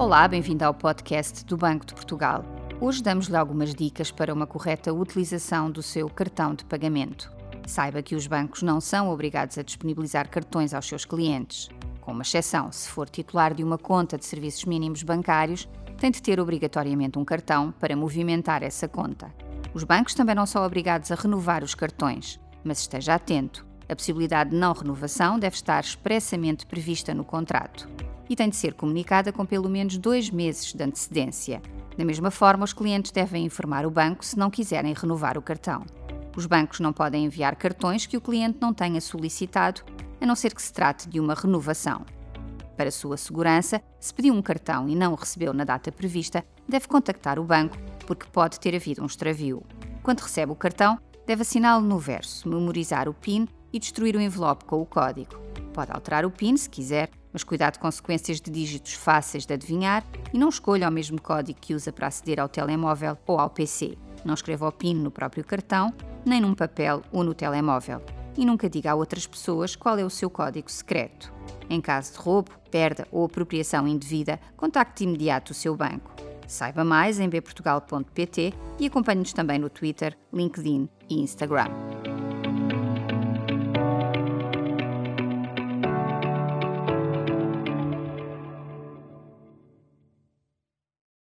Olá, bem-vindo ao podcast do Banco de Portugal. Hoje damos-lhe algumas dicas para uma correta utilização do seu cartão de pagamento. Saiba que os bancos não são obrigados a disponibilizar cartões aos seus clientes. Com uma exceção, se for titular de uma conta de serviços mínimos bancários, tem de ter obrigatoriamente um cartão para movimentar essa conta. Os bancos também não são obrigados a renovar os cartões, mas esteja atento. A possibilidade de não renovação deve estar expressamente prevista no contrato e tem de ser comunicada com pelo menos dois meses de antecedência. Da mesma forma, os clientes devem informar o banco se não quiserem renovar o cartão. Os bancos não podem enviar cartões que o cliente não tenha solicitado, a não ser que se trate de uma renovação. Para sua segurança, se pediu um cartão e não o recebeu na data prevista, deve contactar o banco, porque pode ter havido um extravio. Quando recebe o cartão, deve assiná-lo no verso, memorizar o PIN e destruir o envelope com o código. Pode alterar o PIN se quiser, mas cuidado com sequências de dígitos fáceis de adivinhar e não escolha o mesmo código que usa para aceder ao telemóvel ou ao PC. Não escreva o PIN no próprio cartão, nem num papel ou no telemóvel. E nunca diga a outras pessoas qual é o seu código secreto. Em caso de roubo, perda ou apropriação indevida, contacte de imediato o seu banco. Saiba mais em bportugal.pt e acompanhe-nos também no Twitter, LinkedIn e Instagram.